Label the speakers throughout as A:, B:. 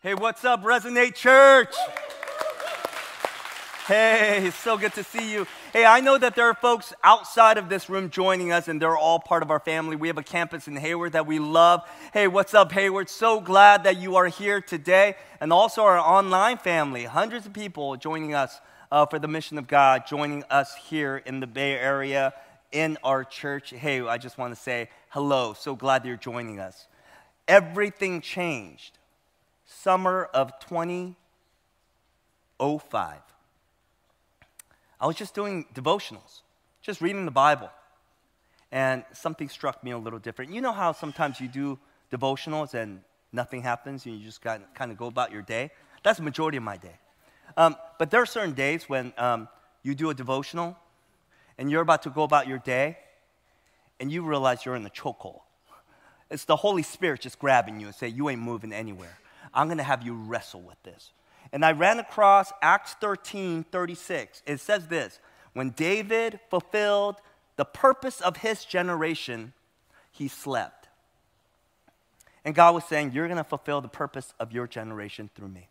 A: Hey, what's up, Resonate Church? Hey, it's so good to see you. Hey, I know that there are folks outside of this room joining us, and they're all part of our family. We have a campus in Hayward that we love. Hey, what's up, Hayward? So glad that you are here today, and also our online family. Hundreds of people joining us uh, for the mission of God, joining us here in the Bay Area in our church. Hey, I just want to say hello. So glad you're joining us. Everything changed. Summer of 2005. I was just doing devotionals, just reading the Bible, and something struck me a little different. You know how sometimes you do devotionals and nothing happens and you just kind of go about your day? That's the majority of my day. Um, but there are certain days when um, you do a devotional and you're about to go about your day and you realize you're in the chokehold. It's the Holy Spirit just grabbing you and say, You ain't moving anywhere. I'm going to have you wrestle with this. And I ran across Acts 13 36. It says this When David fulfilled the purpose of his generation, he slept. And God was saying, You're going to fulfill the purpose of your generation through me.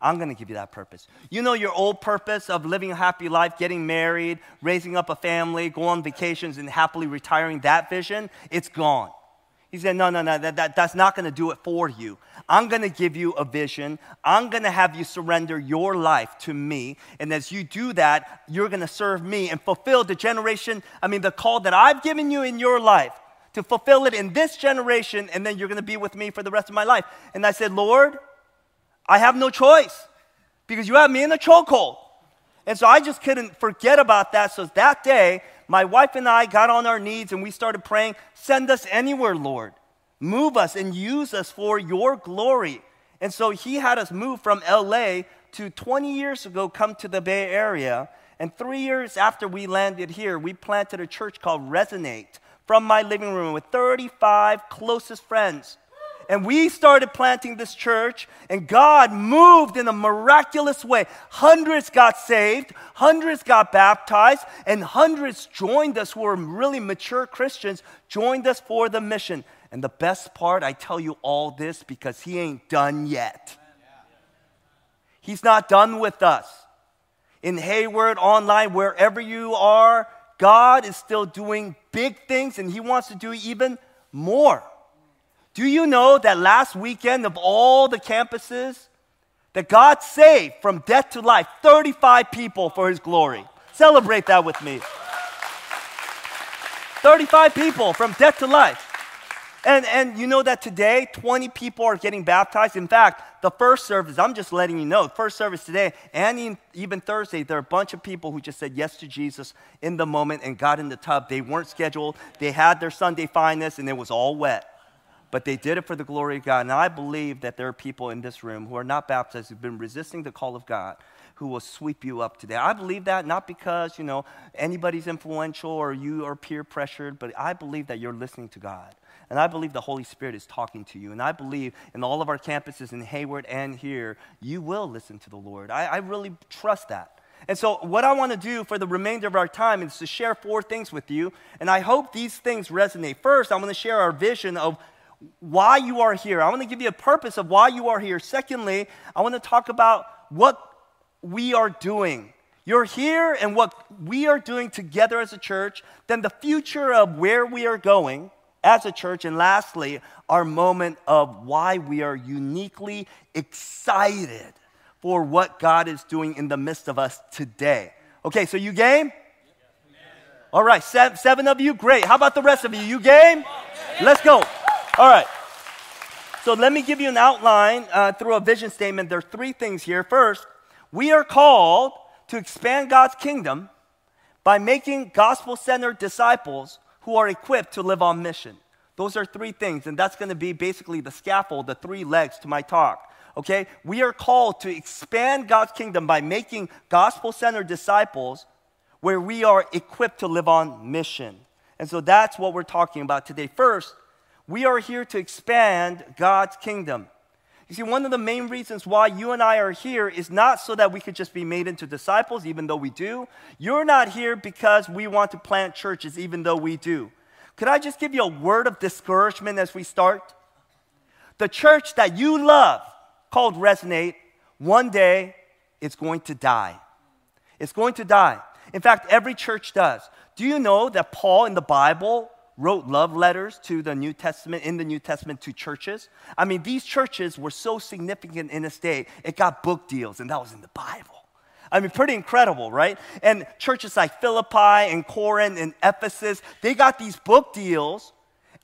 A: I'm going to give you that purpose. You know your old purpose of living a happy life, getting married, raising up a family, go on vacations, and happily retiring, that vision, it's gone. He said, No, no, no, that, that, that's not going to do it for you. I'm going to give you a vision. I'm going to have you surrender your life to me. And as you do that, you're going to serve me and fulfill the generation, I mean, the call that I've given you in your life to fulfill it in this generation. And then you're going to be with me for the rest of my life. And I said, Lord, I have no choice because you have me in the chokehold. And so I just couldn't forget about that. So that day, my wife and I got on our knees and we started praying, Send us anywhere, Lord. Move us and use us for your glory. And so he had us move from LA to 20 years ago, come to the Bay Area. And three years after we landed here, we planted a church called Resonate from my living room with 35 closest friends. And we started planting this church, and God moved in a miraculous way. Hundreds got saved, hundreds got baptized, and hundreds joined us who were really mature Christians, joined us for the mission. And the best part, I tell you all this because He ain't done yet. He's not done with us. In Hayward, online, wherever you are, God is still doing big things, and He wants to do even more. Do you know that last weekend of all the campuses, that God saved from death to life 35 people for his glory? Celebrate that with me. 35 people from death to life. And, and you know that today, 20 people are getting baptized. In fact, the first service, I'm just letting you know, first service today, and even Thursday, there are a bunch of people who just said yes to Jesus in the moment and got in the tub. They weren't scheduled, they had their Sunday fineness, and it was all wet but they did it for the glory of God. And I believe that there are people in this room who are not baptized, who've been resisting the call of God, who will sweep you up today. I believe that not because, you know, anybody's influential or you are peer pressured, but I believe that you're listening to God. And I believe the Holy Spirit is talking to you. And I believe in all of our campuses in Hayward and here, you will listen to the Lord. I, I really trust that. And so, what I want to do for the remainder of our time is to share four things with you. And I hope these things resonate. First, I'm going to share our vision of why you are here. I want to give you a purpose of why you are here. Secondly, I want to talk about what we are doing. You're here and what we are doing together as a church, then the future of where we are going as a church, and lastly, our moment of why we are uniquely excited for what God is doing in the midst of us today. Okay, so you game? All right, seven, of you, great. How about the rest of you? You game? Let's go. All right. So let me give you an outline uh, through a vision statement. There are three things here. First, we are called to expand God's kingdom by making gospel centered disciples who are equipped to live on mission. Those are three things, and that's going to be basically the scaffold, the three legs to my talk. Okay? We are called to expand God's kingdom by making gospel centered disciples where we are equipped to live on mission. And so that's what we're talking about today. First, we are here to expand God's kingdom. You see, one of the main reasons why you and I are here is not so that we could just be made into disciples, even though we do. You're not here because we want to plant churches, even though we do. Could I just give you a word of discouragement as we start? The church that you love, called Resonate, one day it's going to die. It's going to die. In fact, every church does. Do you know that Paul in the Bible wrote love letters to the New Testament, in the New Testament to churches? I mean, these churches were so significant in this day, it got book deals, and that was in the Bible. I mean, pretty incredible, right? And churches like Philippi and Corinth and Ephesus, they got these book deals,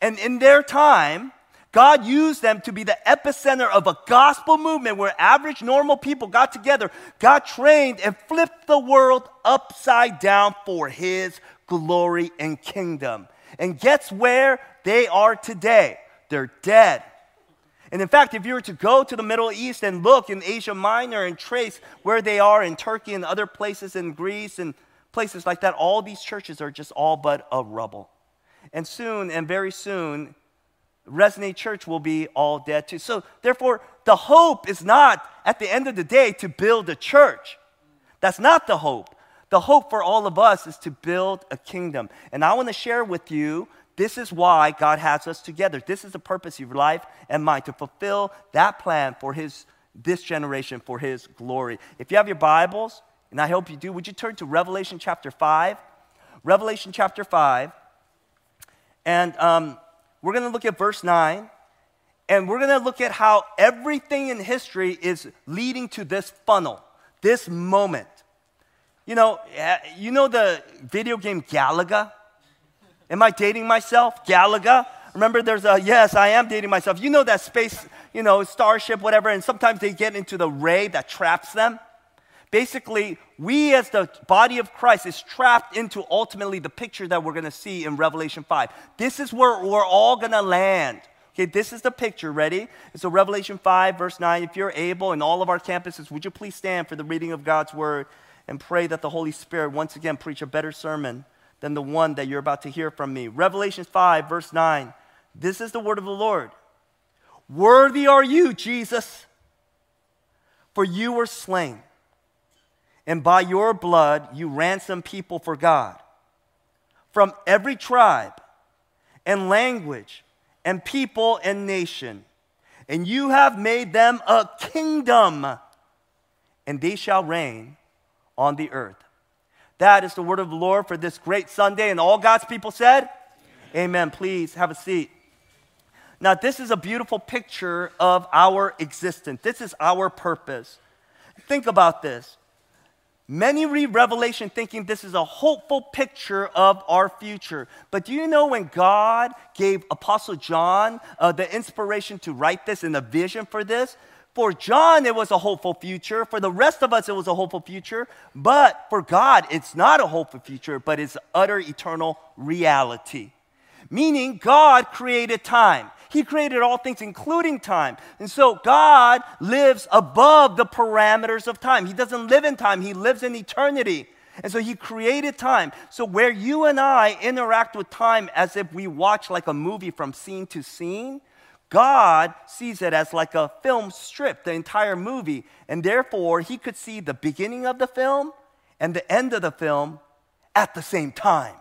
A: and in their time, God used them to be the epicenter of a gospel movement where average, normal people got together, got trained, and flipped the world upside down for His glory and kingdom. And guess where they are today? They're dead. And in fact, if you were to go to the Middle East and look in Asia Minor and trace where they are in Turkey and other places in Greece and places like that, all these churches are just all but a rubble. And soon, and very soon, Resonate Church will be all dead too. So, therefore, the hope is not at the end of the day to build a church. That's not the hope. The hope for all of us is to build a kingdom. And I want to share with you this is why God has us together. This is the purpose of your life and mine to fulfill that plan for his this generation for his glory. If you have your Bibles, and I hope you do, would you turn to Revelation chapter 5? Revelation chapter 5. And um, we're going to look at verse 9, and we're going to look at how everything in history is leading to this funnel, this moment. You know, eh, you know the video game Galaga? Am I dating myself? Galaga? Remember, there's a, yes, I am dating myself. You know that space, you know, starship, whatever, and sometimes they get into the ray that traps them. Basically, we as the body of Christ is trapped into ultimately the picture that we're going to see in Revelation 5. This is where we're all going to land. Okay, this is the picture. Ready? So, Revelation 5, verse 9. If you're able in all of our campuses, would you please stand for the reading of God's word and pray that the Holy Spirit once again preach a better sermon than the one that you're about to hear from me? Revelation 5, verse 9. This is the word of the Lord. Worthy are you, Jesus, for you were slain and by your blood you ransom people for God from every tribe and language and people and nation. And you have made them a kingdom, and they shall reign on the earth. That is the word of the Lord for this great Sunday. And all God's people said, Amen. Amen. Please have a seat. Now, this is a beautiful picture of our existence. This is our purpose. Think about this. Many read Revelation thinking this is a hopeful picture of our future. But do you know when God gave Apostle John uh, the inspiration to write this and the vision for this? For John, it was a hopeful future. For the rest of us, it was a hopeful future. But for God, it's not a hopeful future, but it's utter eternal reality. Meaning, God created time. He created all things, including time. And so God lives above the parameters of time. He doesn't live in time, He lives in eternity. And so He created time. So, where you and I interact with time as if we watch like a movie from scene to scene, God sees it as like a film strip, the entire movie. And therefore, He could see the beginning of the film and the end of the film at the same time.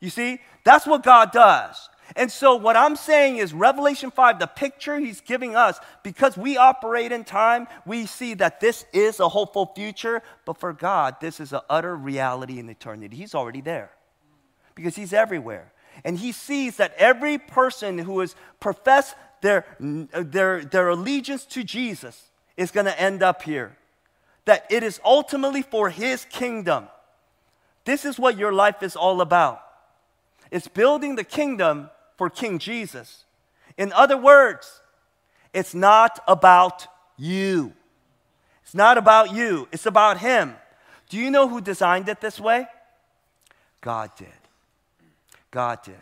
A: You see, that's what God does. And so, what I'm saying is, Revelation 5, the picture he's giving us, because we operate in time, we see that this is a hopeful future, but for God, this is an utter reality in eternity. He's already there because he's everywhere. And he sees that every person who has professed their, their, their allegiance to Jesus is going to end up here. That it is ultimately for his kingdom. This is what your life is all about. It's building the kingdom for King Jesus. In other words, it's not about you. It's not about you, it's about Him. Do you know who designed it this way? God did. God did.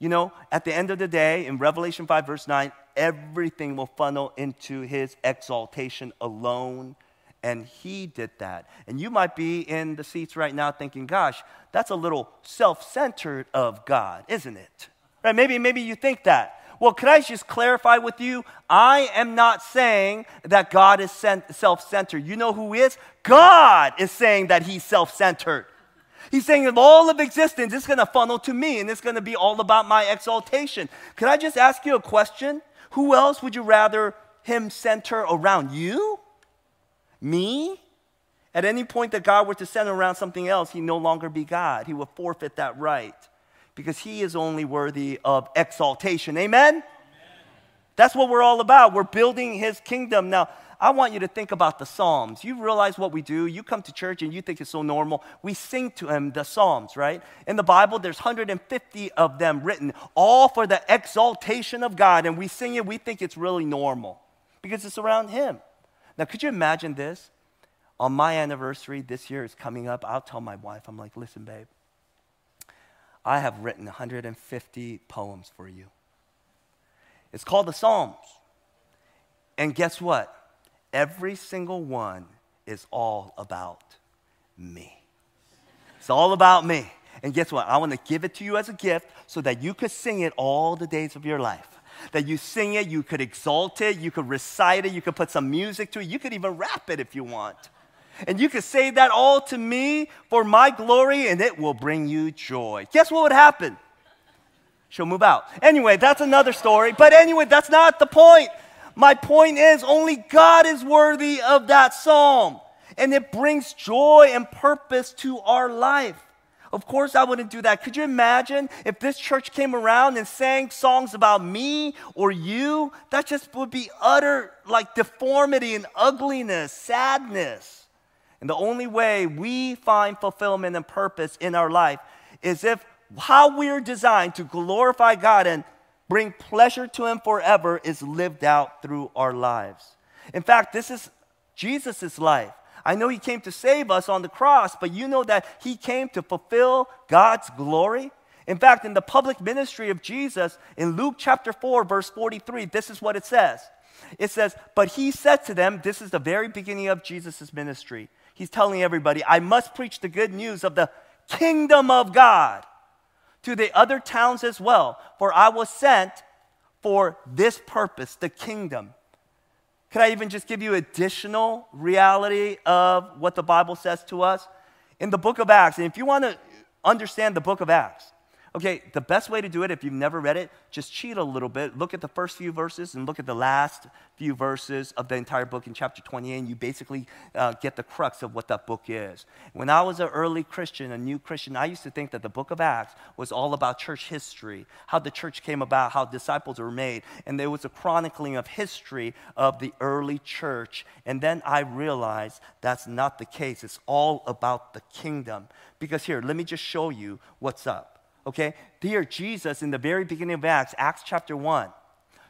A: You know, at the end of the day, in Revelation 5, verse 9, everything will funnel into His exaltation alone. And He did that. And you might be in the seats right now thinking, gosh, that's a little self centered of God, isn't it? Right? Maybe, maybe you think that. Well, could I just clarify with you? I am not saying that God is self centered. You know who is? God is saying that He's self centered. He's saying that all of existence is going to funnel to me and it's going to be all about my exaltation. Could I just ask you a question? Who else would you rather him center around you? Me? At any point that God were to center around something else, he no longer be God. He would forfeit that right because he is only worthy of exaltation. Amen? Amen? That's what we're all about. We're building his kingdom. Now, I want you to think about the Psalms. You realize what we do. You come to church and you think it's so normal. We sing to him the Psalms, right? In the Bible, there's 150 of them written, all for the exaltation of God. And we sing it, we think it's really normal because it's around him. Now, could you imagine this? On my anniversary, this year is coming up. I'll tell my wife, I'm like, listen, babe, I have written 150 poems for you. It's called the Psalms. And guess what? Every single one is all about me. It's all about me. And guess what? I want to give it to you as a gift so that you could sing it all the days of your life. That you sing it, you could exalt it, you could recite it, you could put some music to it, you could even rap it if you want. And you could say that all to me for my glory, and it will bring you joy. Guess what would happen? She'll move out. Anyway, that's another story. But anyway, that's not the point. My point is, only God is worthy of that psalm. And it brings joy and purpose to our life. Of course, I wouldn't do that. Could you imagine if this church came around and sang songs about me or you? That just would be utter like deformity and ugliness, sadness. And the only way we find fulfillment and purpose in our life is if how we're designed to glorify God and bring pleasure to Him forever is lived out through our lives. In fact, this is Jesus' life. I know He came to save us on the cross, but you know that He came to fulfill God's glory. In fact, in the public ministry of Jesus, in Luke chapter 4, verse 43, this is what it says. It says, But He said to them, this is the very beginning of Jesus' ministry. He's telling everybody, I must preach the good news of the kingdom of God to the other towns as well, for I was sent for this purpose, the kingdom. Could I even just give you additional reality of what the Bible says to us? In the book of Acts, and if you want to understand the book of Acts, Okay, the best way to do it, if you've never read it, just cheat a little bit. Look at the first few verses and look at the last few verses of the entire book in chapter 28, and you basically uh, get the crux of what that book is. When I was an early Christian, a new Christian, I used to think that the book of Acts was all about church history, how the church came about, how disciples were made, and there was a chronicling of history of the early church. And then I realized that's not the case. It's all about the kingdom. Because here, let me just show you what's up. Okay? Here, Jesus, in the very beginning of Acts, Acts chapter 1,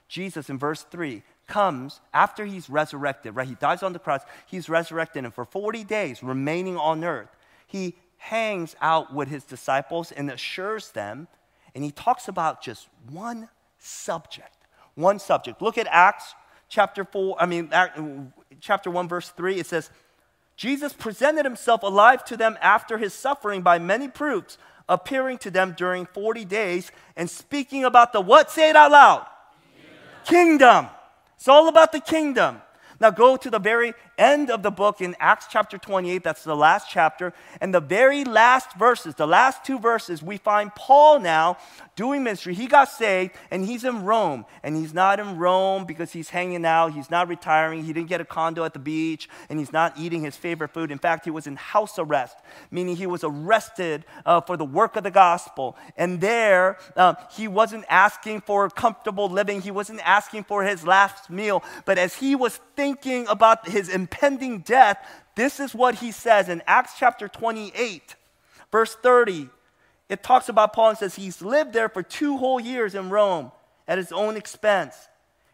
A: Jesus in verse 3 comes after he's resurrected, right? He dies on the cross, he's resurrected, and for 40 days remaining on earth, he hangs out with his disciples and assures them, and he talks about just one subject. One subject. Look at Acts chapter 4, I mean, chapter 1, verse 3. It says, Jesus presented himself alive to them after his suffering by many proofs appearing to them during 40 days and speaking about the what? Say it out loud. Kingdom. kingdom. It's all about the kingdom. Now go to the very end of the book in Acts chapter 28, that's the last chapter, and the very last verses, the last two verses, we find Paul now doing ministry. He got saved and he's in Rome. And he's not in Rome because he's hanging out, he's not retiring, he didn't get a condo at the beach, and he's not eating his favorite food. In fact, he was in house arrest, meaning he was arrested uh, for the work of the gospel. And there, uh, he wasn't asking for comfortable living, he wasn't asking for his last meal, but as he was thinking about his impending death, this is what he says in Acts chapter 28, verse 30. It talks about Paul and says he's lived there for two whole years in Rome at his own expense.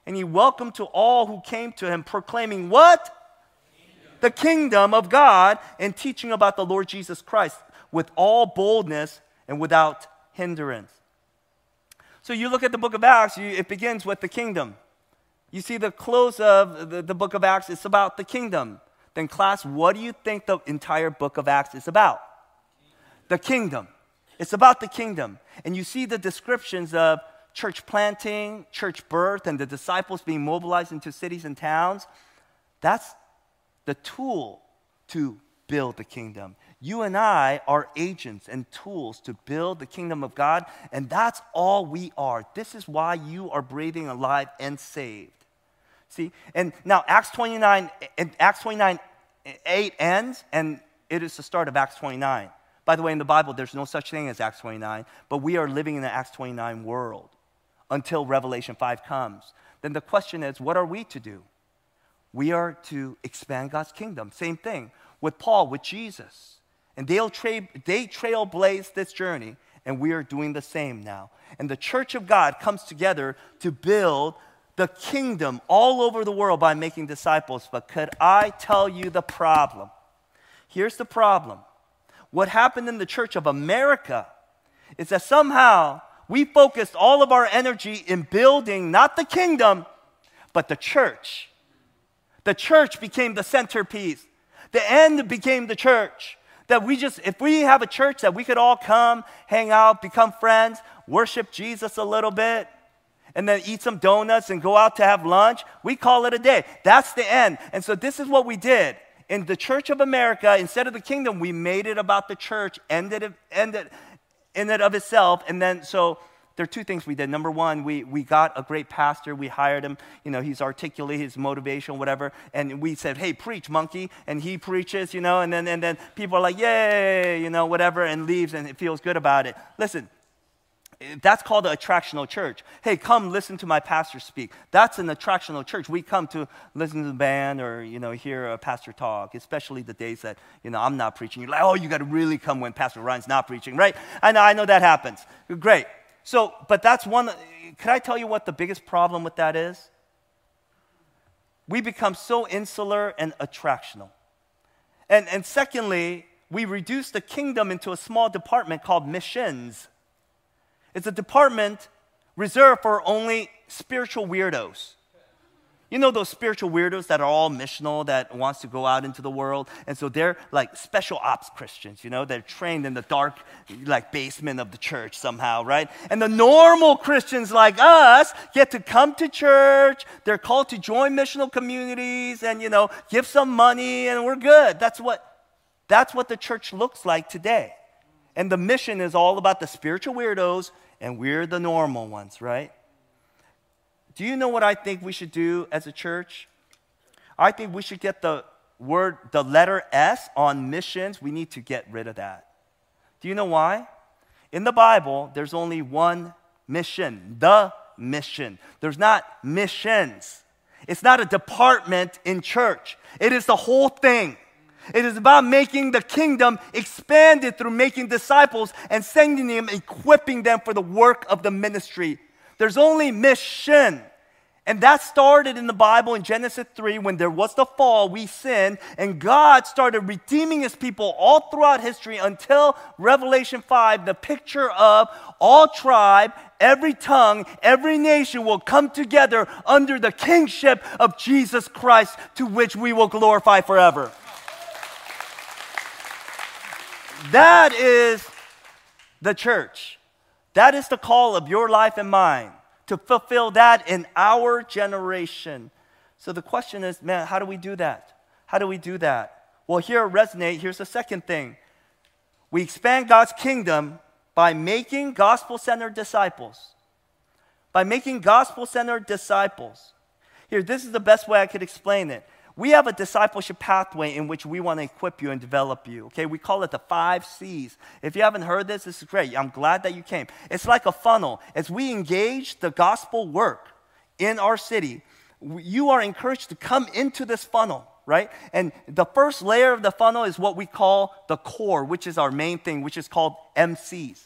A: And he welcomed to all who came to him, proclaiming what? Kingdom. The kingdom of God and teaching about the Lord Jesus Christ with all boldness and without hindrance. So you look at the book of Acts, you, it begins with the kingdom. You see, the close of the, the book of Acts is about the kingdom. Then, class, what do you think the entire book of Acts is about? The kingdom. It's about the kingdom. And you see the descriptions of church planting, church birth, and the disciples being mobilized into cities and towns. That's the tool to build the kingdom. You and I are agents and tools to build the kingdom of God, and that's all we are. This is why you are breathing alive and saved See? And now Acts 29, and Acts 29 8 ends, and it is the start of Acts 29. By the way, in the Bible, there's no such thing as Acts 29, but we are living in the Acts 29 world until Revelation 5 comes. Then the question is, what are we to do? We are to expand God's kingdom. Same thing with Paul, with Jesus. And they'll tra- they trailblaze this journey, and we are doing the same now. And the church of God comes together to build the kingdom all over the world by making disciples. But could I tell you the problem? Here's the problem. What happened in the church of America is that somehow we focused all of our energy in building not the kingdom, but the church. The church became the centerpiece. The end became the church. That we just, if we have a church that we could all come, hang out, become friends, worship Jesus a little bit, and then eat some donuts and go out to have lunch, we call it a day. That's the end. And so this is what we did. In the Church of America, instead of the kingdom, we made it about the church, ended, ended in it of itself. And then, so there are two things we did. Number one, we, we got a great pastor. We hired him. You know, he's articulate, his motivation, whatever. And we said, hey, preach, monkey. And he preaches, you know, and then, and then people are like, yay, you know, whatever, and leaves and it feels good about it. Listen, that's called an attractional church. Hey, come listen to my pastor speak. That's an attractional church. We come to listen to the band or, you know, hear a pastor talk, especially the days that, you know, I'm not preaching. You're like, oh, you got to really come when Pastor Ryan's not preaching, right? I know, I know that happens. Great. So, but that's one, can I tell you what the biggest problem with that is? We become so insular and attractional. And, and secondly, we reduce the kingdom into a small department called missions. It's a department reserved for only spiritual weirdos. You know those spiritual weirdos that are all missional, that wants to go out into the world, and so they're like special ops Christians. You know, they're trained in the dark, like basement of the church somehow, right? And the normal Christians like us get to come to church. They're called to join missional communities, and you know, give some money, and we're good. That's what, that's what the church looks like today. And the mission is all about the spiritual weirdos and we're the normal ones, right? Do you know what I think we should do as a church? I think we should get the word, the letter S on missions. We need to get rid of that. Do you know why? In the Bible, there's only one mission, the mission. There's not missions. It's not a department in church, it is the whole thing. It is about making the kingdom expanded through making disciples and sending them, equipping them for the work of the ministry. There's only mission. And that started in the Bible in Genesis 3 when there was the fall, we sinned, and God started redeeming his people all throughout history until Revelation 5, the picture of all tribe, every tongue, every nation will come together under the kingship of Jesus Christ, to which we will glorify forever. That is the church. That is the call of your life and mine to fulfill that in our generation. So the question is, man, how do we do that? How do we do that? Well, here resonate, here's the second thing. We expand God's kingdom by making gospel centered disciples. By making gospel centered disciples. Here, this is the best way I could explain it we have a discipleship pathway in which we want to equip you and develop you. Okay, we call it the five C's. If you haven't heard this, this is great. I'm glad that you came. It's like a funnel. As we engage the gospel work in our city, you are encouraged to come into this funnel, right? And the first layer of the funnel is what we call the core, which is our main thing, which is called MCs.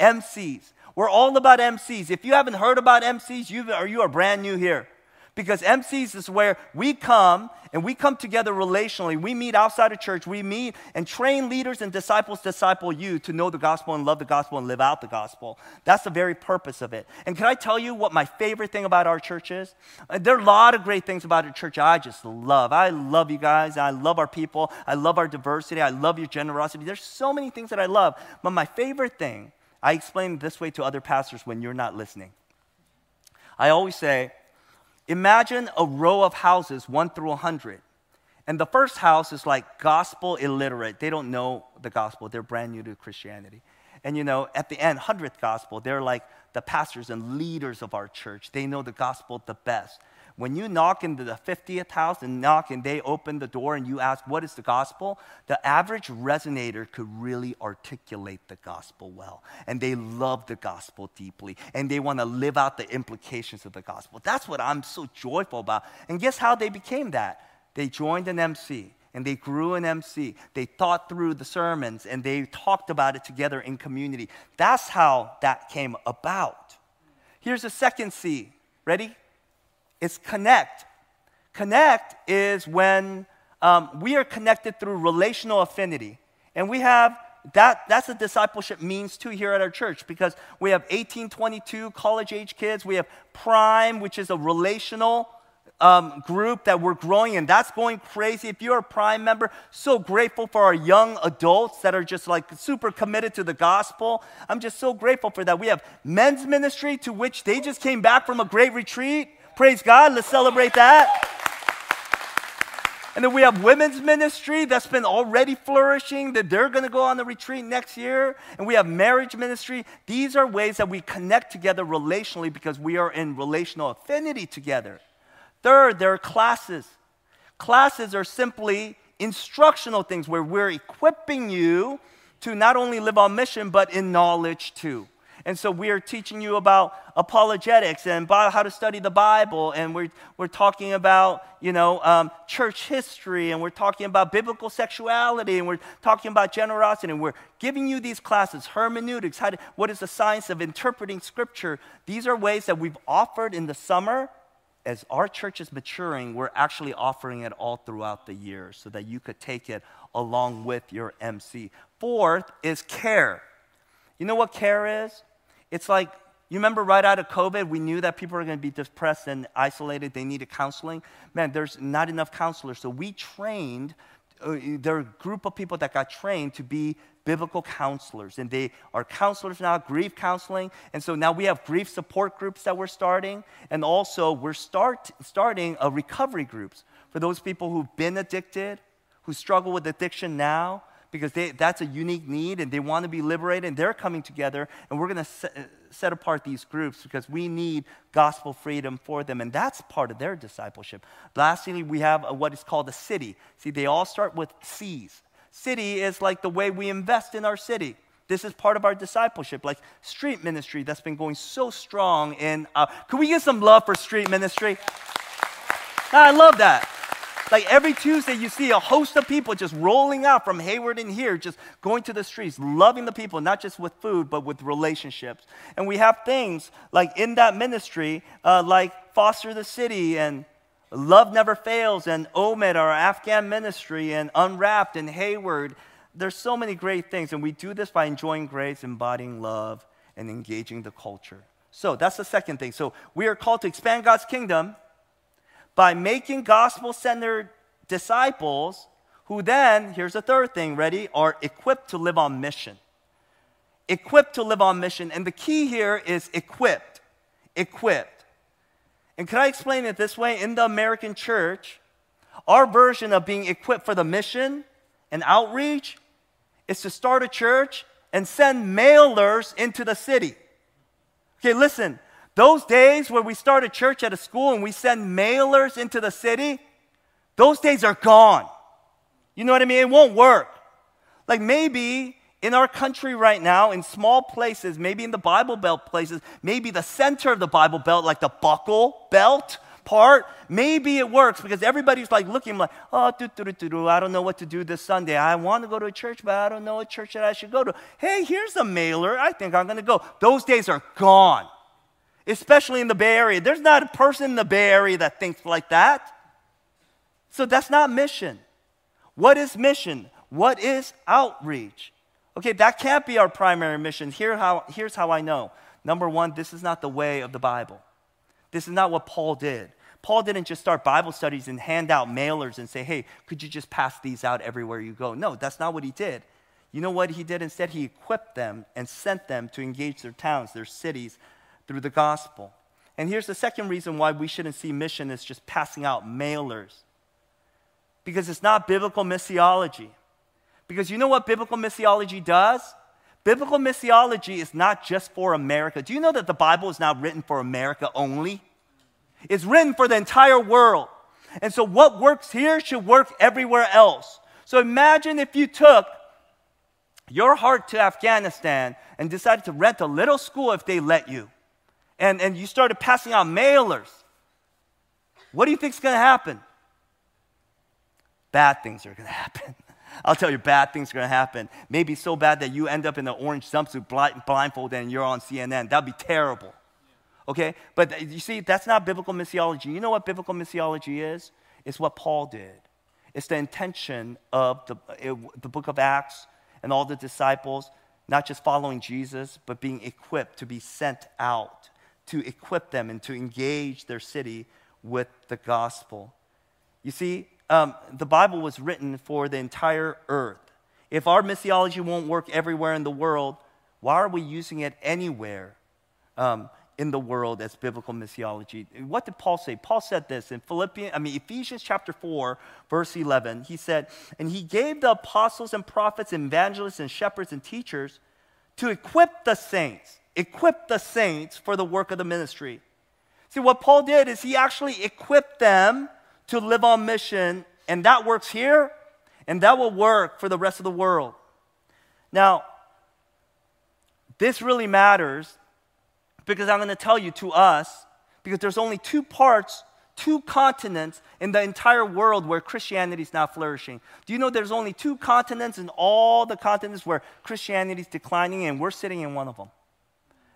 A: MCs. We're all about MCs. If you haven't heard about MCs, you, or you are brand new here. Because MCs is where we come and we come together relationally. We meet outside of church. We meet and train leaders and disciples disciple you to know the gospel and love the gospel and live out the gospel. That's the very purpose of it. And can I tell you what my favorite thing about our church is? Uh, there are a lot of great things about our church I just love. I love you guys. I love our people. I love our diversity. I love your generosity. There's so many things that I love. But my favorite thing, I explain this way to other pastors when you're not listening. I always say, Imagine a row of houses, one through a 100. And the first house is like gospel illiterate. They don't know the gospel, they're brand new to Christianity. And you know, at the end, 100th gospel, they're like the pastors and leaders of our church. They know the gospel the best. When you knock into the 50th house and knock and they open the door and you ask, What is the gospel? the average resonator could really articulate the gospel well. And they love the gospel deeply. And they want to live out the implications of the gospel. That's what I'm so joyful about. And guess how they became that? They joined an MC and they grew an MC. They thought through the sermons and they talked about it together in community. That's how that came about. Here's the second C. Ready? It's connect. Connect is when um, we are connected through relational affinity. And we have that, that's what discipleship means too here at our church because we have 1822 college age kids. We have Prime, which is a relational um, group that we're growing, and that's going crazy. If you're a Prime member, so grateful for our young adults that are just like super committed to the gospel. I'm just so grateful for that. We have men's ministry to which they just came back from a great retreat. Praise God. Let's celebrate that. And then we have women's ministry that's been already flourishing, that they're going to go on the retreat next year. And we have marriage ministry. These are ways that we connect together relationally because we are in relational affinity together. Third, there are classes. Classes are simply instructional things where we're equipping you to not only live on mission, but in knowledge too. And so we are teaching you about apologetics and about how to study the Bible. And we're, we're talking about, you know, um, church history. And we're talking about biblical sexuality. And we're talking about generosity. And we're giving you these classes, hermeneutics, how to, what is the science of interpreting Scripture. These are ways that we've offered in the summer. As our church is maturing, we're actually offering it all throughout the year so that you could take it along with your MC. Fourth is care. You know what care is? It's like, you remember right out of COVID, we knew that people were going to be depressed and isolated. They needed counseling. Man, there's not enough counselors. So we trained, uh, there are a group of people that got trained to be biblical counselors. And they are counselors now, grief counseling. And so now we have grief support groups that we're starting. And also, we're start, starting a recovery groups for those people who've been addicted, who struggle with addiction now, because they, that's a unique need and they want to be liberated and they're coming together and we're going to set, set apart these groups because we need gospel freedom for them and that's part of their discipleship. Lastly we have what is called a city. See they all start with c's. City is like the way we invest in our city. This is part of our discipleship like street ministry that's been going so strong in uh, can we get some love for street ministry? I love that like every Tuesday, you see a host of people just rolling out from Hayward and here, just going to the streets, loving the people, not just with food, but with relationships. And we have things like in that ministry, uh, like Foster the City and Love Never Fails and OMED, our Afghan ministry, and Unwrapped and Hayward. There's so many great things, and we do this by enjoying grace, embodying love, and engaging the culture. So that's the second thing. So we are called to expand God's kingdom by making gospel centered disciples who then, here's the third thing, ready, are equipped to live on mission. Equipped to live on mission. And the key here is equipped. Equipped. And can I explain it this way? In the American church, our version of being equipped for the mission and outreach is to start a church and send mailers into the city. Okay, listen, those days where we start a church at a school and we send mailers into the city, those days are gone. You know what I mean? It won't work. Like maybe in our country right now, in small places, maybe in the Bible Belt places, maybe the center of the Bible Belt, like the buckle belt part, maybe it works because everybody's like looking like, oh, do, do, do, do, I don't know what to do this Sunday. I want to go to a church, but I don't know a church that I should go to. Hey, here's a mailer. I think I'm going to go. Those days are gone especially in the Bay Area. There's not a person in the Bay Area that thinks like that. So that's not mission. What is mission? What is outreach? Okay, that can't be our primary mission. Here how, here's how I know. Number one, this is not the way of the Bible. This is not what Paul did. Paul didn't just start Bible studies and hand out mailers and say, hey, could you just pass these out everywhere you go? No, that's not what he did. You know what he did instead? He equipped them and sent them to engage their towns, their cities, through the gospel. And here's the second reason why we shouldn't see mission as just passing out mailers. Because it's not biblical missiology. Because you know what biblical missiology does? Biblical missiology is not just for America. Do you know that the Bible is not written for America only? It's written for the entire world. And so what works here should work everywhere else. So imagine if you took your heart to Afghanistan and decided to rent a little school if they let you. And, and you started passing out mailers. What do you think is going to happen? Bad things are going to happen. I'll tell you, bad things are going to happen. Maybe so bad that you end up in an orange jumpsuit blindfolded and you're on CNN. That'd be terrible. Okay? But you see, that's not biblical missiology. You know what biblical missiology is? It's what Paul did. It's the intention of the, it, the book of Acts and all the disciples, not just following Jesus, but being equipped to be sent out, to equip them and to engage their city with the gospel. You see, um, the Bible was written for the entire earth. If our missiology won't work everywhere in the world, why are we using it anywhere? Um, in the world as biblical missiology. What did Paul say? Paul said this in Philippians, I mean Ephesians chapter 4, verse 11. He said, "And he gave the apostles and prophets, evangelists and shepherds and teachers to equip the saints, equip the saints for the work of the ministry." See, what Paul did is he actually equipped them to live on mission, and that works here, and that will work for the rest of the world. Now, this really matters because I'm going to tell you to us, because there's only two parts, two continents in the entire world where Christianity is not flourishing. Do you know there's only two continents in all the continents where Christianity is declining, and we're sitting in one of them?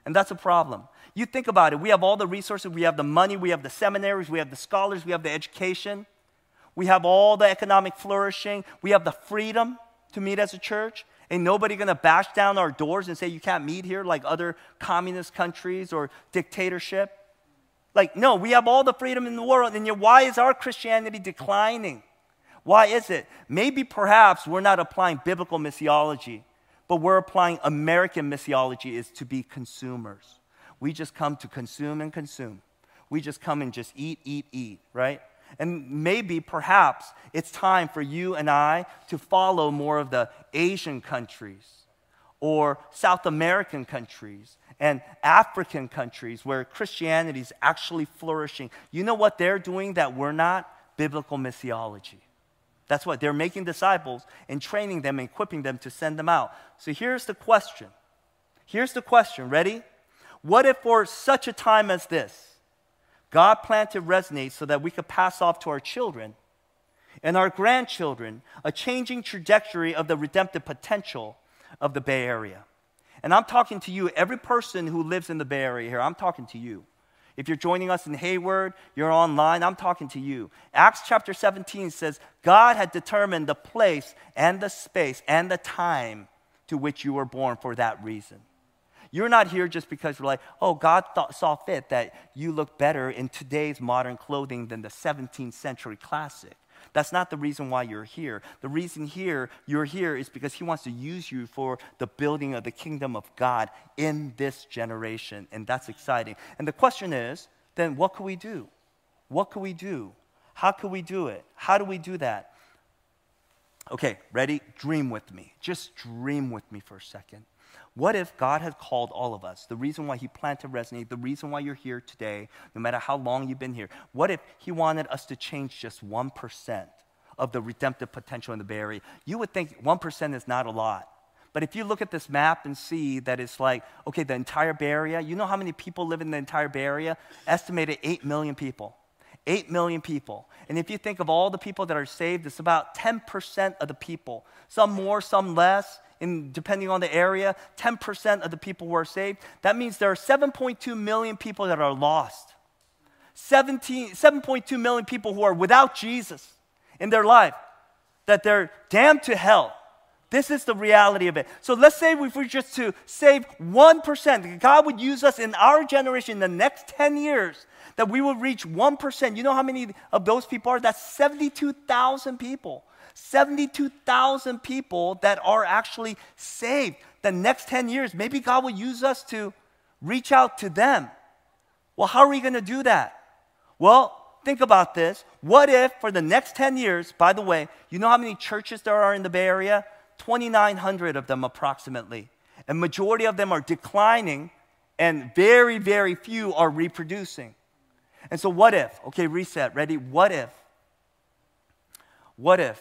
A: And that's a problem. You think about it. We have all the resources, we have the money, we have the seminaries, we have the scholars, we have the education, we have all the economic flourishing, we have the freedom to meet as a church. Ain't nobody gonna bash down our doors and say you can't meet here like other communist countries or dictatorship. Like, no, we have all the freedom in the world, and yet why is our Christianity declining? Why is it? Maybe perhaps we're not applying biblical missiology, but we're applying American missiology is to be consumers. We just come to consume and consume. We just come and just eat, eat, eat, right? And maybe, perhaps, it's time for you and I to follow more of the Asian countries or South American countries and African countries where Christianity is actually flourishing. You know what they're doing that we're not? Biblical missiology. That's what they're making disciples and training them and equipping them to send them out. So here's the question. Here's the question. Ready? What if for such a time as this, God planned to resonate so that we could pass off to our children and our grandchildren a changing trajectory of the redemptive potential of the Bay Area. And I'm talking to you, every person who lives in the Bay Area here, I'm talking to you. If you're joining us in Hayward, you're online, I'm talking to you. Acts chapter 17 says God had determined the place and the space and the time to which you were born for that reason. You're not here just because you're like, oh, God thought, saw fit that you look better in today's modern clothing than the 17th century classic. That's not the reason why you're here. The reason here you're here is because he wants to use you for the building of the kingdom of God in this generation, and that's exciting. And the question is, then what can we do? What can we do? How can we do it? How do we do that? Okay, ready? Dream with me. Just dream with me for a second. What if God had called all of us? The reason why He planned to resonate, the reason why you're here today, no matter how long you've been here, what if He wanted us to change just 1% of the redemptive potential in the Bay Area? You would think 1% is not a lot. But if you look at this map and see that it's like, okay, the entire Bay Area, you know how many people live in the entire Bay Area? Estimated 8 million people. 8 million people. And if you think of all the people that are saved, it's about 10% of the people. Some more, some less in, depending on the area, 10% of the people were saved. That means there are 7.2 million people that are lost. 7.2 million people who are without Jesus in their life, that they're damned to hell. This is the reality of it. So let's say if we just to save 1%, God would use us in our generation in the next 10 years, that we will reach 1%. You know how many of those people are? That's 72,000 people. 72,000 people that are actually saved. The next 10 years, maybe God will use us to reach out to them. Well, how are we going to do that? Well, think about this. What if for the next 10 years, by the way, you know how many churches there are in the Bay Area? 2,900 of them approximately. And majority of them are declining, and very, very few are reproducing. And so, what if? Okay, reset, ready? What if? What if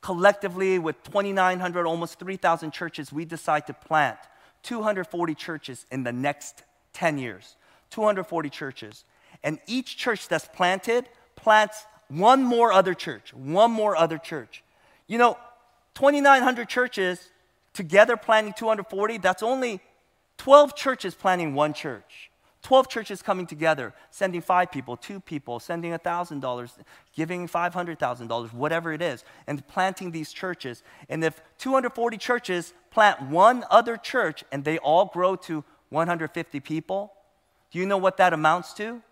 A: collectively with 2,900, almost 3,000 churches, we decide to plant 240 churches in the next 10 years? 240 churches. And each church that's planted plants one more other church, one more other church. You know, 2,900 churches together planting 240, that's only 12 churches planting one church. 12 churches coming together, sending five people, two people, sending $1,000, giving $500,000, whatever it is, and planting these churches. And if 240 churches plant one other church and they all grow to 150 people, do you know what that amounts to?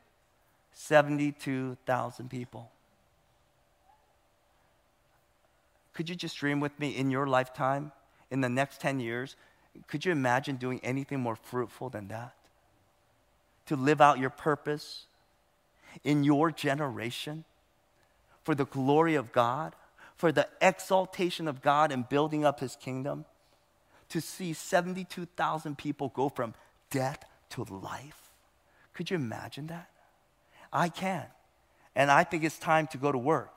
A: 72,000 people. Could you just dream with me in your lifetime, in the next 10 years? Could you imagine doing anything more fruitful than that? To live out your purpose in your generation for the glory of God, for the exaltation of God and building up his kingdom? To see 72,000 people go from death to life? Could you imagine that? I can. And I think it's time to go to work.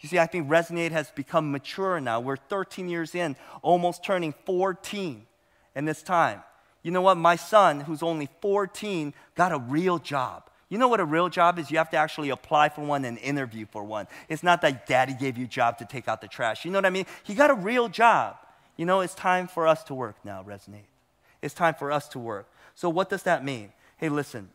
A: You see, I think Resonate has become mature now. We're 13 years in, almost turning 14 in this time. You know what? My son, who's only 14, got a real job. You know what a real job is? You have to actually apply for one and interview for one. It's not that daddy gave you a job to take out the trash. You know what I mean? He got a real job. You know, it's time for us to work now, Resonate. It's time for us to work. So, what does that mean? Hey, listen,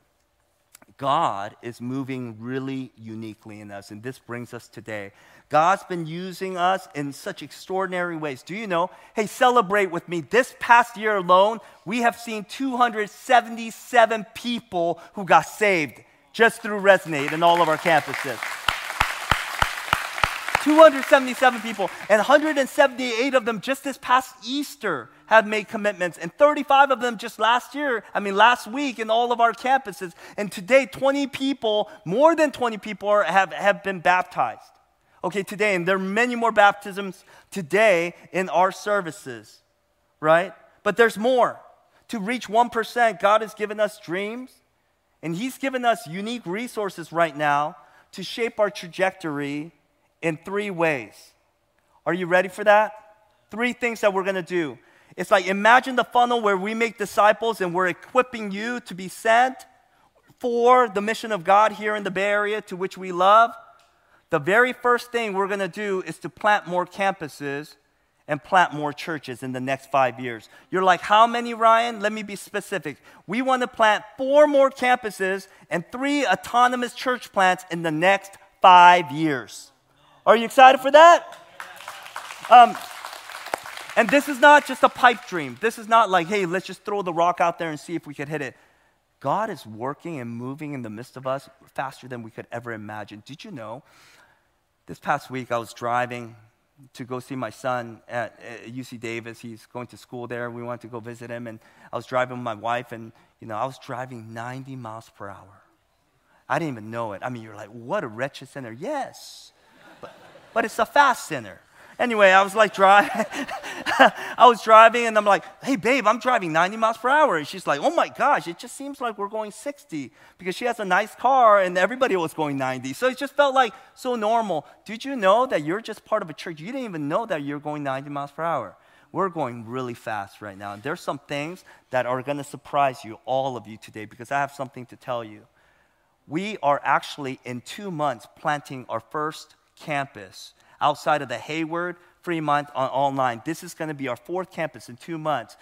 A: God is moving really uniquely in us. And this brings us today. God's been using us in such extraordinary ways. Do you know? Hey, celebrate with me. This past year alone, we have seen 277 people who got saved just through Resonate in all of our campuses. 277 people, and 178 of them just this past Easter have made commitments, and 35 of them just last year, I mean, last week in all of our campuses. And today, 20 people, more than 20 people, are, have, have been baptized. Okay, today, and there are many more baptisms today in our services, right? But there's more. To reach 1%, God has given us dreams, and He's given us unique resources right now to shape our trajectory in three ways. Are you ready for that? Three things that we're gonna do. It's like imagine the funnel where we make disciples and we're equipping you to be sent for the mission of God here in the Bay Area to which we love. The very first thing we're gonna do is to plant more campuses and plant more churches in the next five years. You're like, how many, Ryan? Let me be specific. We want to plant four more campuses and three autonomous church plants in the next five years. Are you excited for that? Um, and this is not just a pipe dream. This is not like, hey, let's just throw the rock out there and see if we could hit it. God is working and moving in the midst of us faster than we could ever imagine. Did you know? This past week, I was driving to go see my son at, at UC Davis. He's going to school there. We wanted to go visit him, and I was driving with my wife, and you know, I was driving 90 miles per hour. I didn't even know it. I mean, you're like, what a wretched sinner. Yes but it's a fast sinner. Anyway, I was like driving. I was driving and I'm like, hey, babe, I'm driving 90 miles per hour. And she's like, oh my gosh, it just seems like we're going 60 because she has a nice car and everybody was going 90. So it just felt like so normal. Did you know that you're just part of a church? You didn't even know that you're going 90 miles per hour. We're going really fast right now. And there's some things that are going to surprise you, all of you today, because I have something to tell you. We are actually in two months planting our first campus outside of the Hayward, Fremont, on, online. This is going to be our fourth campus in two months.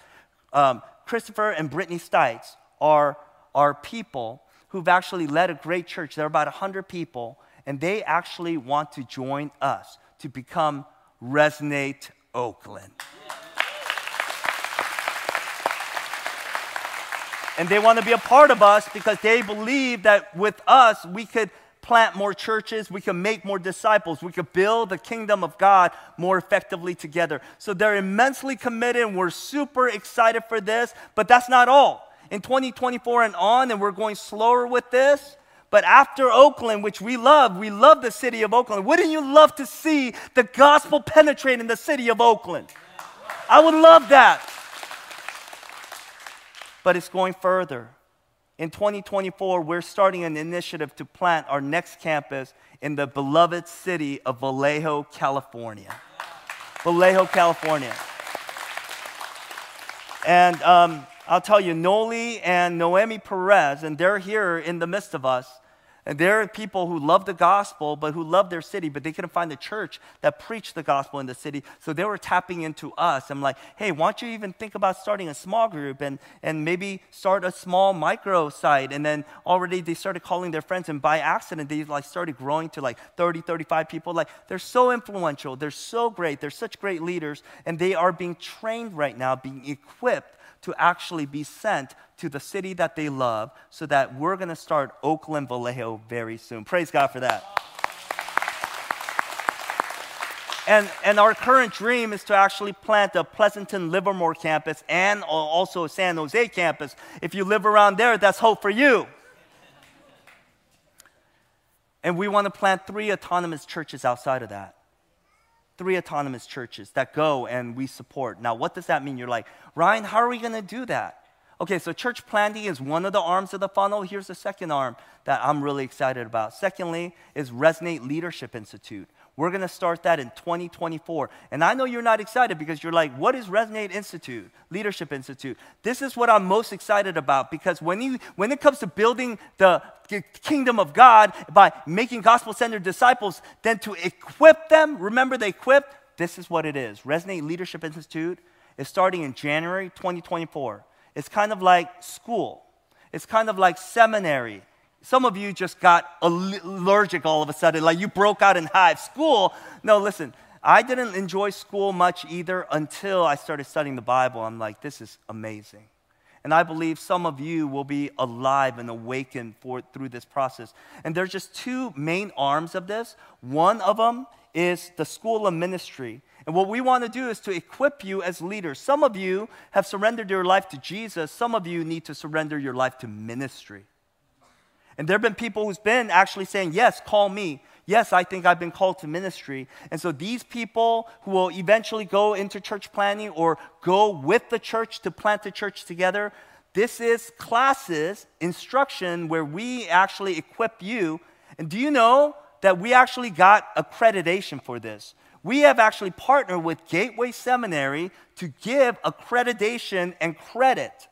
A: Um, Christopher and Brittany Stites are, are people who've actually led a great church. There are about 100 people, and they actually want to join us to become Resonate Oakland. And they want to be a part of us because they believe that with us, we could plant more churches, we can make more disciples, we could build the kingdom of God more effectively together. So they're immensely committed and we're super excited for this, but that's not all. In 2024 and on, and we're going slower with this, but after Oakland, which we love, we love the city of Oakland. Wouldn't you love to see the gospel penetrate in the city of Oakland? I would love that. But it's going further. In 2024, we're starting an initiative to plant our next campus in the beloved city of Vallejo, California. Vallejo, California. And um, I'll tell you, Noli and Noemi Perez, and they're here in the midst of us. And there are people who love the gospel, but who love their city, but they couldn't find a church that preached the gospel in the city. So they were tapping into us. I'm like, hey, why don't you even think about starting a small group and, and maybe start a small micro site? And then already they started calling their friends, and by accident, they like started growing to like 30, 35 people. Like, they're so influential, they're so great, they're such great leaders, and they are being trained right now, being equipped to actually be sent to the city that they love so that we're going to start Oakland Vallejo very soon. Praise God for that. And, and our current dream is to actually plant a Pleasanton Livermore campus and also a San Jose campus. If you live around there, that's hope for you. And we want to plant three autonomous churches outside of that three autonomous churches that go and we support. Now, what does that mean? You're like, Ryan, how are we going to do that? Okay, so church planting is one of the arms of the funnel. Here's the second arm that I'm really excited about. Secondly, is Resonate Leadership Institute. We're going to start that in 2024. And I know you're not excited because you're like, what is Resonate Institute, Leadership Institute? This is what I'm most excited about because when, you, when it comes to building the kingdom of God by making gospel centered disciples, then to equip them, remember they equip, this is what it is. Resonate Leadership Institute is starting in January 2024. It's kind of like school, it's kind of like seminary. Some of you just got allergic all of a sudden, like you broke out in hives. School, no, listen, I didn't enjoy school much either until I started studying the Bible. I'm like, this is amazing. And I believe some of you will be alive and awakened for, through this process. And there's just two main arms of this. One of them is the school of ministry. And what we want to do is to equip you as leaders. Some of you have surrendered your life to Jesus, some of you need to surrender your life to ministry. And there have been people who's been actually saying, Yes, call me. Yes, I think I've been called to ministry. And so these people who will eventually go into church planting or go with the church to plant the church together, this is classes, instruction where we actually equip you. And do you know that we actually got accreditation for this? We have actually partnered with Gateway Seminary to give accreditation and credit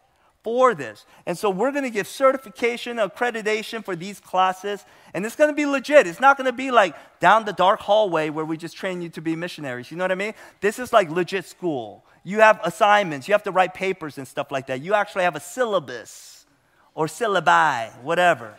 A: for this. And so we're going to give certification, accreditation for these classes, and it's going to be legit. It's not going to be like down the dark hallway where we just train you to be missionaries. You know what I mean? This is like legit school. You have assignments, you have to write papers and stuff like that. You actually have a syllabus or syllabi, whatever.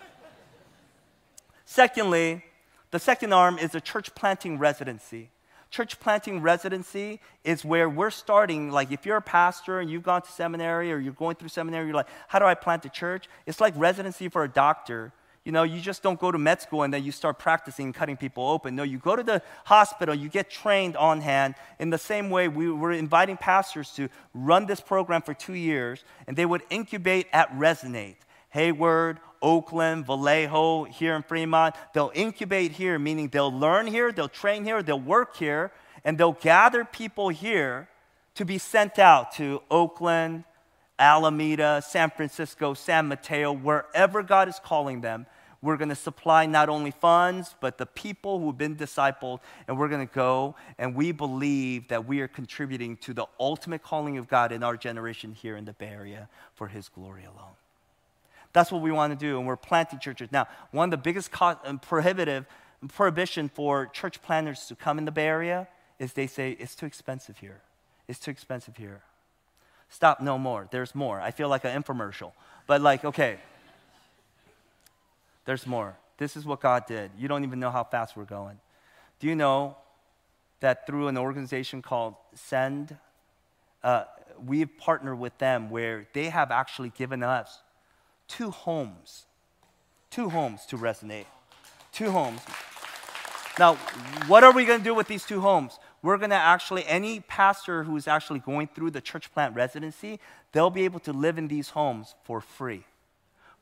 A: Secondly, the second arm is a church planting residency. Church planting residency is where we're starting. Like, if you're a pastor and you've gone to seminary or you're going through seminary, you're like, how do I plant a church? It's like residency for a doctor. You know, you just don't go to med school and then you start practicing cutting people open. No, you go to the hospital, you get trained on hand. In the same way, we were inviting pastors to run this program for two years, and they would incubate at Resonate. Hayward, Oakland, Vallejo, here in Fremont. They'll incubate here, meaning they'll learn here, they'll train here, they'll work here, and they'll gather people here to be sent out to Oakland, Alameda, San Francisco, San Mateo, wherever God is calling them. We're going to supply not only funds, but the people who've been discipled, and we're going to go and we believe that we are contributing to the ultimate calling of God in our generation here in the Bay Area for His glory alone. That's what we want to do, and we're planting churches. Now, one of the biggest cost, um, prohibitive prohibition for church planters to come in the Bay Area is they say it's too expensive here. It's too expensive here. Stop, no more. There's more. I feel like an infomercial. But, like, okay, there's more. This is what God did. You don't even know how fast we're going. Do you know that through an organization called Send, uh, we've partnered with them where they have actually given us two homes. Two homes to resonate. Two homes. Now, what are we going to do with these two homes? We're going to actually, any pastor who's actually going through the church plant residency, they'll be able to live in these homes for free.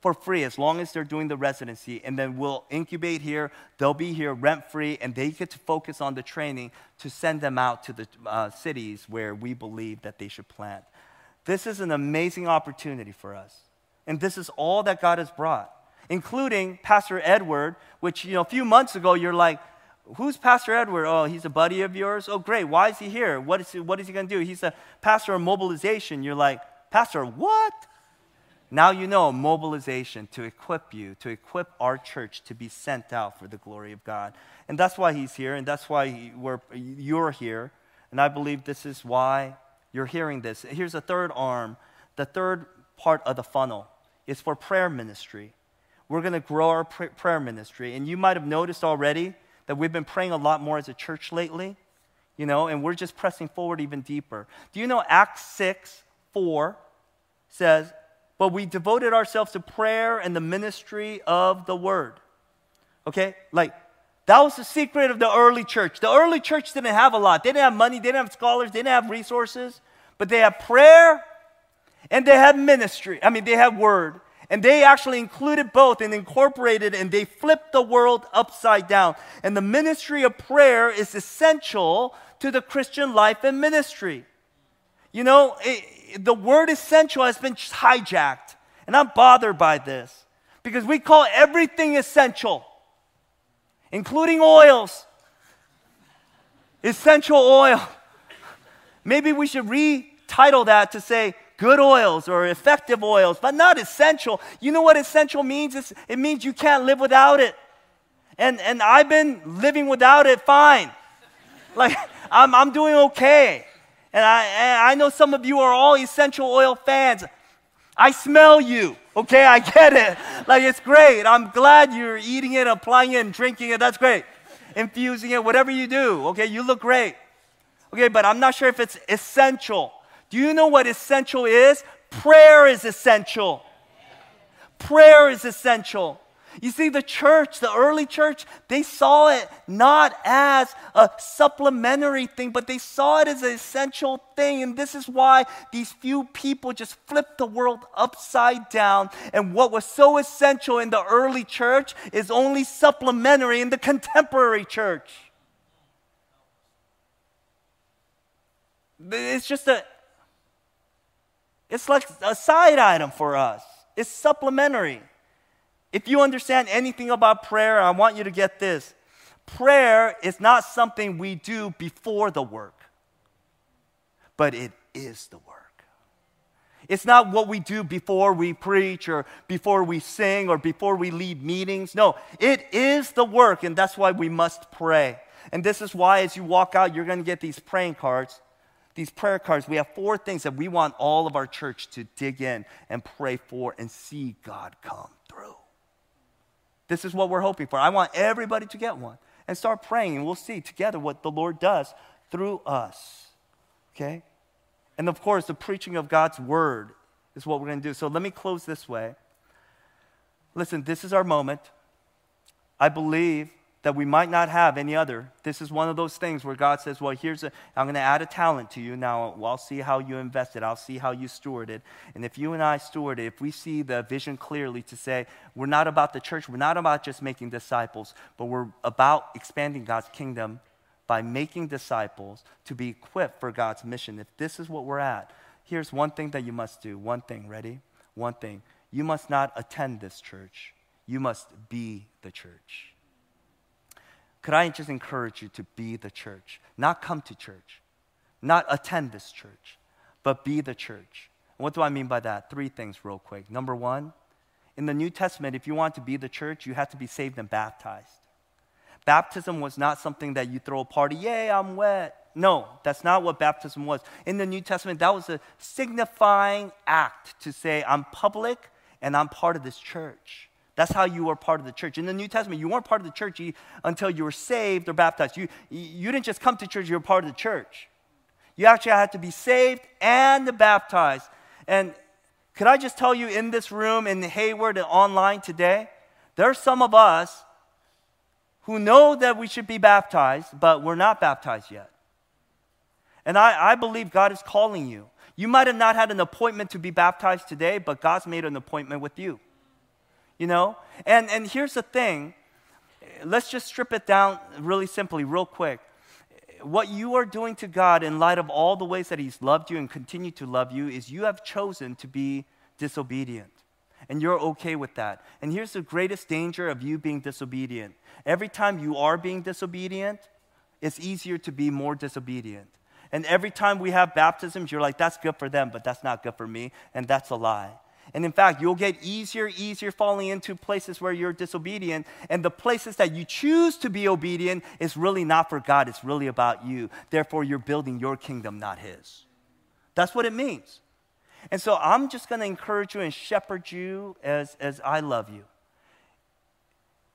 A: For free, as long as they're doing the residency. And then we'll incubate here, they'll be here rent free, and they get to focus on the training to send them out to the uh, cities where we believe that they should plant. This is an amazing opportunity for us And this is all that God has brought, including Pastor Edward, which, you know, a few months ago, you're like, Who's Pastor Edward? Oh, he's a buddy of yours? Oh, great. Why is he here? What is he, what is he going to do? He's a pastor of mobilization. You're like, Pastor, what? Now you know mobilization to equip you, to equip our church to be sent out for the glory of God. And that's why he's here, and that's why he, you're here. And I believe this is why you're hearing this. Here's a third arm. The third part of the funnel is for prayer ministry. We're going to grow our pr- prayer ministry. And you might have noticed already that we've been praying a lot more as a church lately, you know, and we're just pressing forward even deeper. Do you know Acts 6 4 says, But we devoted ourselves to prayer and the ministry of the word. Okay? Like, that was the secret of the early church. The early church didn't have a lot. They didn't have money, they didn't have scholars, they didn't have resources, but they had prayer and they had ministry. I mean, they had word. And they actually included both and incorporated and they flipped the world upside down. And the ministry of prayer is essential to the Christian life and ministry. You know, it, the word essential has been hijacked. And I'm bothered by this because we call everything essential, including oils. Essential oil. Maybe we should retitle that to say good oils or effective oils, but not essential. You know what essential means? It's, it means you can't live without it. And, and I've been living without it fine. Like, I'm, I'm doing okay. And I, and I know some of you are all essential oil fans. I smell you, okay? I get it. Like, it's great. I'm glad you're eating it, applying it, and drinking it. That's great. Infusing it, whatever you do, okay? You look great. Okay, but I'm not sure if it's essential. Do you know what essential is? Prayer is essential. Prayer is essential. You see, the church, the early church, they saw it not as a supplementary thing, but they saw it as an essential thing. And this is why these few people just flipped the world upside down. And what was so essential in the early church is only supplementary in the contemporary church. It's just a it's like a side item for us, it's supplementary. If you understand anything about prayer, I want you to get this. Prayer is not something we do before the work, but it is the work. It's not what we do before we preach or before we sing or before we lead meetings. No, it is the work, and that's why we must pray. And this is why, as you walk out, you're going to get these praying cards these prayer cards, we have four things that we want all of our church to dig in and pray for and see God come through. This is what we're hoping for. I want everybody to get one and start praying, and we'll see together what the Lord does through us. Okay? And of course, the preaching of God's word is what we're going to do. So let me close this way. Listen, this is our moment. I believe that we might not have any other. This is one of those things where God says, Well, here's a, I'm going to add a talent to you. Now, I'll see how you invest it, I'll see how you steward it. And if you and I steward it, if we see the vision clearly to say, We're not about the church, we're not about just making disciples, but we're about expanding God's kingdom by making disciples to be equipped for God's mission. If this is what we're at, here's one thing that you must do. One thing, ready? One thing. You must not attend this church, you must be the church. Could I just encourage you to be the church? Not come to church, not attend this church, but be the church. What do I mean by that? Three things, real quick. Number one, in the New Testament, if you want to be the church, you have to be saved and baptized. Baptism was not something that you throw a party, yay, I'm wet. No, that's not what baptism was. In the New Testament, that was a signifying act to say, I'm public and I'm part of this church. That's how you were part of the church. In the New Testament, you weren't part of the church until you were saved or baptized. You, you didn't just come to church, you were part of the church. You actually had to be saved and baptized. And could I just tell you in this room, in Hayward, and online today, there are some of us who know that we should be baptized, but we're not baptized yet. And I, I believe God is calling you. You might have not had an appointment to be baptized today, but God's made an appointment with you you know? And, and here's the thing let's just strip it down really simply, real quick. What you are doing to God in light of all the ways that He's loved you and continue to love you is you have chosen to be disobedient. And you're okay with that. And here's the greatest danger of you being disobedient. Every time you are being disobedient, it's easier to be more disobedient. And every time we have baptisms, you're like, that's good for them, but that's not good for me. And that's a lie. And in fact, you'll get easier, easier falling into places where you're disobedient. And the places that you choose to be obedient is really not for God, it's really about you. Therefore, you're building your kingdom, not His. That's what it means. And so I'm just going to encourage you and shepherd you as, as I love you.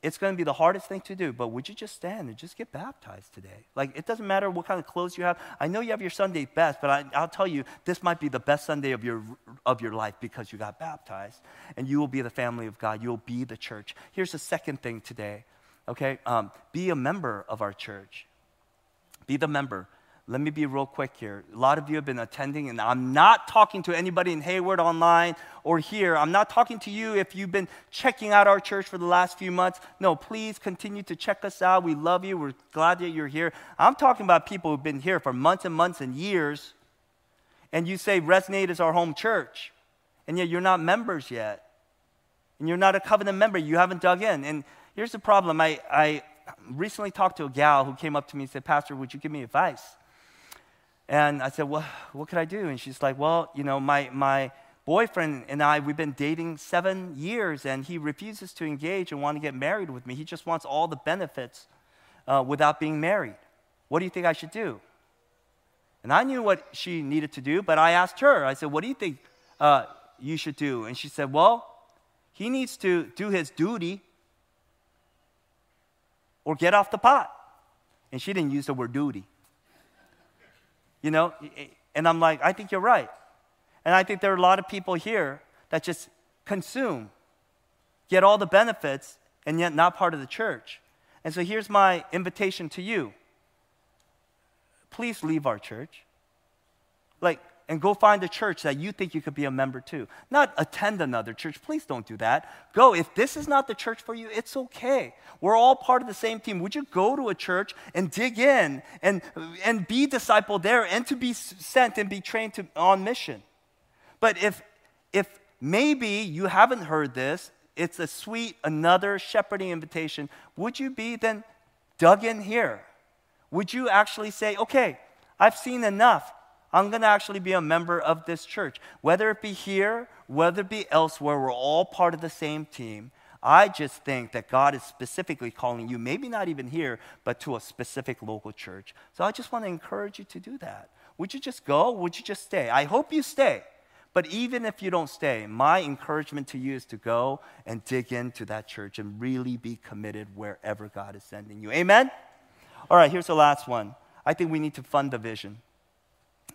A: It's going to be the hardest thing to do, but would you just stand and just get baptized today? Like, it doesn't matter what kind of clothes you have. I know you have your Sunday best, but I, will tell you, this might be the best Sunday of your, of your life because you got baptized. And you will be the family of God. You'll be the church. Here's the second thing today, okay? Um, be a member of our church. Be the member. Let me be real quick here. A lot of you have been attending, and I'm not talking to anybody in Hayward online or here. I'm not talking to you if you've been checking out our church for the last few months. No, please continue to check us out. We love you. We're glad that you're here. I'm talking about people who've been here for months and months and years, and you say Resonate is our home church, and yet you're not members yet, and you're not a covenant member. You haven't dug in. And here's the problem I, I recently talked to a gal who came up to me and said, Pastor, would you give me advice? And I said, Well, what could I do? And she's like, Well, you know, my, my boyfriend and I, we've been dating seven years, and he refuses to engage and want to get married with me. He just wants all the benefits uh, without being married. What do you think I should do? And I knew what she needed to do, but I asked her, I said, What do you think uh, you should do? And she said, Well, he needs to do his duty or get off the pot. And she didn't use the word duty. You know, and I'm like, I think you're right. And I think there are a lot of people here that just consume, get all the benefits, and yet not part of the church. And so here's my invitation to you please leave our church. Like, and go find a church that you think you could be a member to. Not attend another church. Please don't do that. Go. If this is not the church for you, it's okay. We're all part of the same team. Would you go to a church and dig in and, and be discipled there and to be sent and be trained to, on mission? But if, if maybe you haven't heard this, it's a sweet, another shepherding invitation, would you be then dug in here? Would you actually say, okay, I've seen enough. I'm going to actually be a member of this church. Whether it be here, whether it be elsewhere, we're all part of the same team. I just think that God is specifically calling you, maybe not even here, but to a specific local church. So I just want to encourage you to do that. Would you just go? Would you just stay? I hope you stay. But even if you don't stay, my encouragement to you is to go and dig into that church and really be committed wherever God is sending you. Amen? All right, here's the last one. I think we need to fund the vision.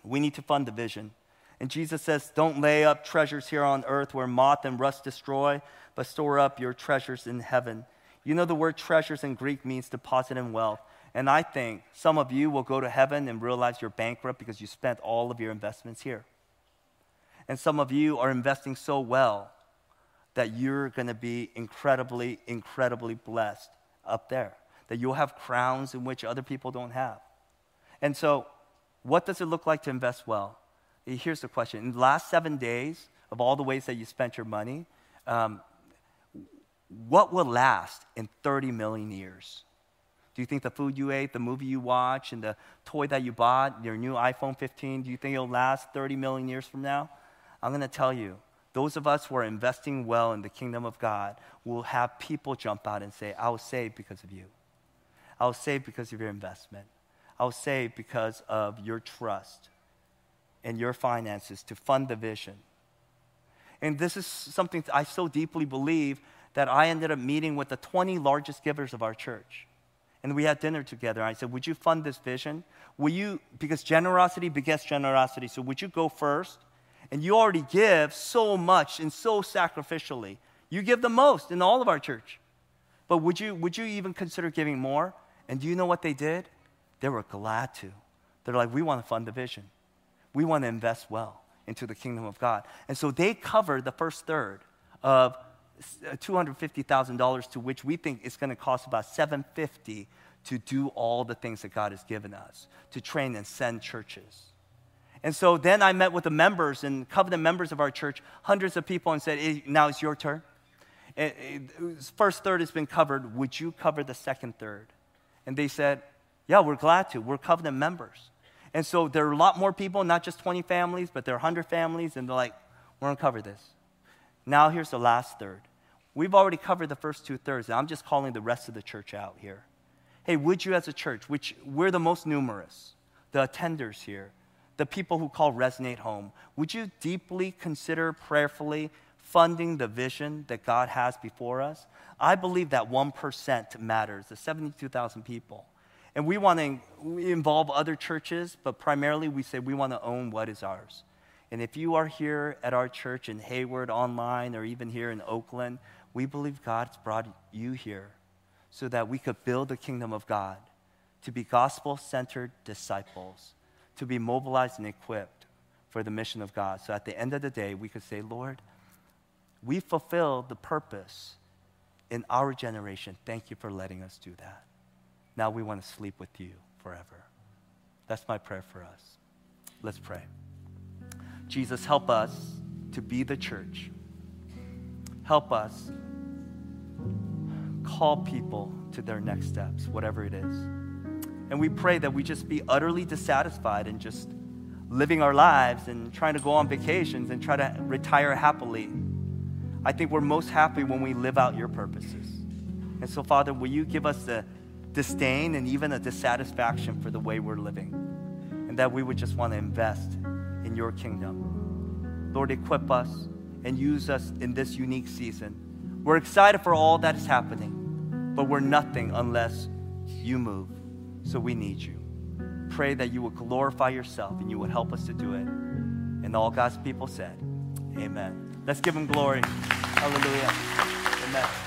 A: We need to fund the vision. And Jesus says, Don't lay up treasures here on earth where moth and rust destroy, but store up your treasures in heaven. You know, the word treasures in Greek means deposit in wealth. And I think some of you will go to heaven and realize you're bankrupt because you spent all of your investments here. And some of you are investing so well that you're going to be incredibly, incredibly blessed up there, that you'll have crowns in which other people don't have. And so what does it look like to invest well? Here's the question. In the last seven days, of all the ways that you spent your money, um, what will last in 30 million years? Do you think the food you ate, the movie you watched, and the toy that you bought, your new iPhone 15, do you think it'll last 30 million years from now? I'm going to tell you, those of us who are investing well in the kingdom of God will have people jump out and say, I was saved because of you. I was saved because of your investment. I was saved because of your trust and your finances to fund the vision. And this is something I so deeply believe that I ended up meeting with the 20 largest givers of our church. And we had dinner together. I said, Would you fund this vision? Will you, because generosity begets generosity, so would you go first? And you already give so much and so sacrificially. You give the most in all of our church. But would you, would you even consider giving more? And do you know what they did? They were glad to. They're like, we want to fund the vision. We want to invest well into the kingdom of God. And so they covered the first third of uh, $250,000 to which we think it's going to cost about 750 to do all the things that God has given us, to train and send churches. And so then I met with the members and covenant members of our church, hundreds of people, and said, Now it's your turn. It, it, uh, first third has been covered. Would you cover the second third? And they said, Yeah, we're glad to. We're covenant members. And so there are a lot more people, not just 20 families, but there are 100 families, and they're like, We're going to cover this. Now here's the last third. We've already covered the first two thirds, and I'm just calling the rest of the church out here. Hey, would you as a church, which we're the most numerous, the attenders here, the people who call Resonate home, would you deeply consider prayerfully funding the vision that God has before us? I believe that 1% matters, the 72,000 people. And we want to involve other churches, but primarily we say we want to own what is ours. And if you are here at our church in Hayward, online, or even here in Oakland, we believe God's brought you here so that we could build the kingdom of God, to be gospel centered disciples to be mobilized and equipped for the mission of God. So at the end of the day, we could say, Lord, we fulfilled the purpose in our generation. Thank you for letting us do that. Now we want to sleep with you forever. That's my prayer for us. Let's pray. Jesus, help us to be the church. Help us call people to their next steps, whatever it is. And we pray that we just be utterly dissatisfied and just living our lives and trying to go on vacations and try to retire happily. I think we're most happy when we live out your purposes. And so, Father, will you give us the disdain and even a dissatisfaction for the way we're living? And that we would just want to invest in your kingdom. Lord, equip us and use us in this unique season. We're excited for all that is happening, but we're nothing unless you move. So we need you. Pray that you would glorify yourself and you would help us to do it. And all God's people said, Amen. Let's give him glory. Hallelujah. Amen.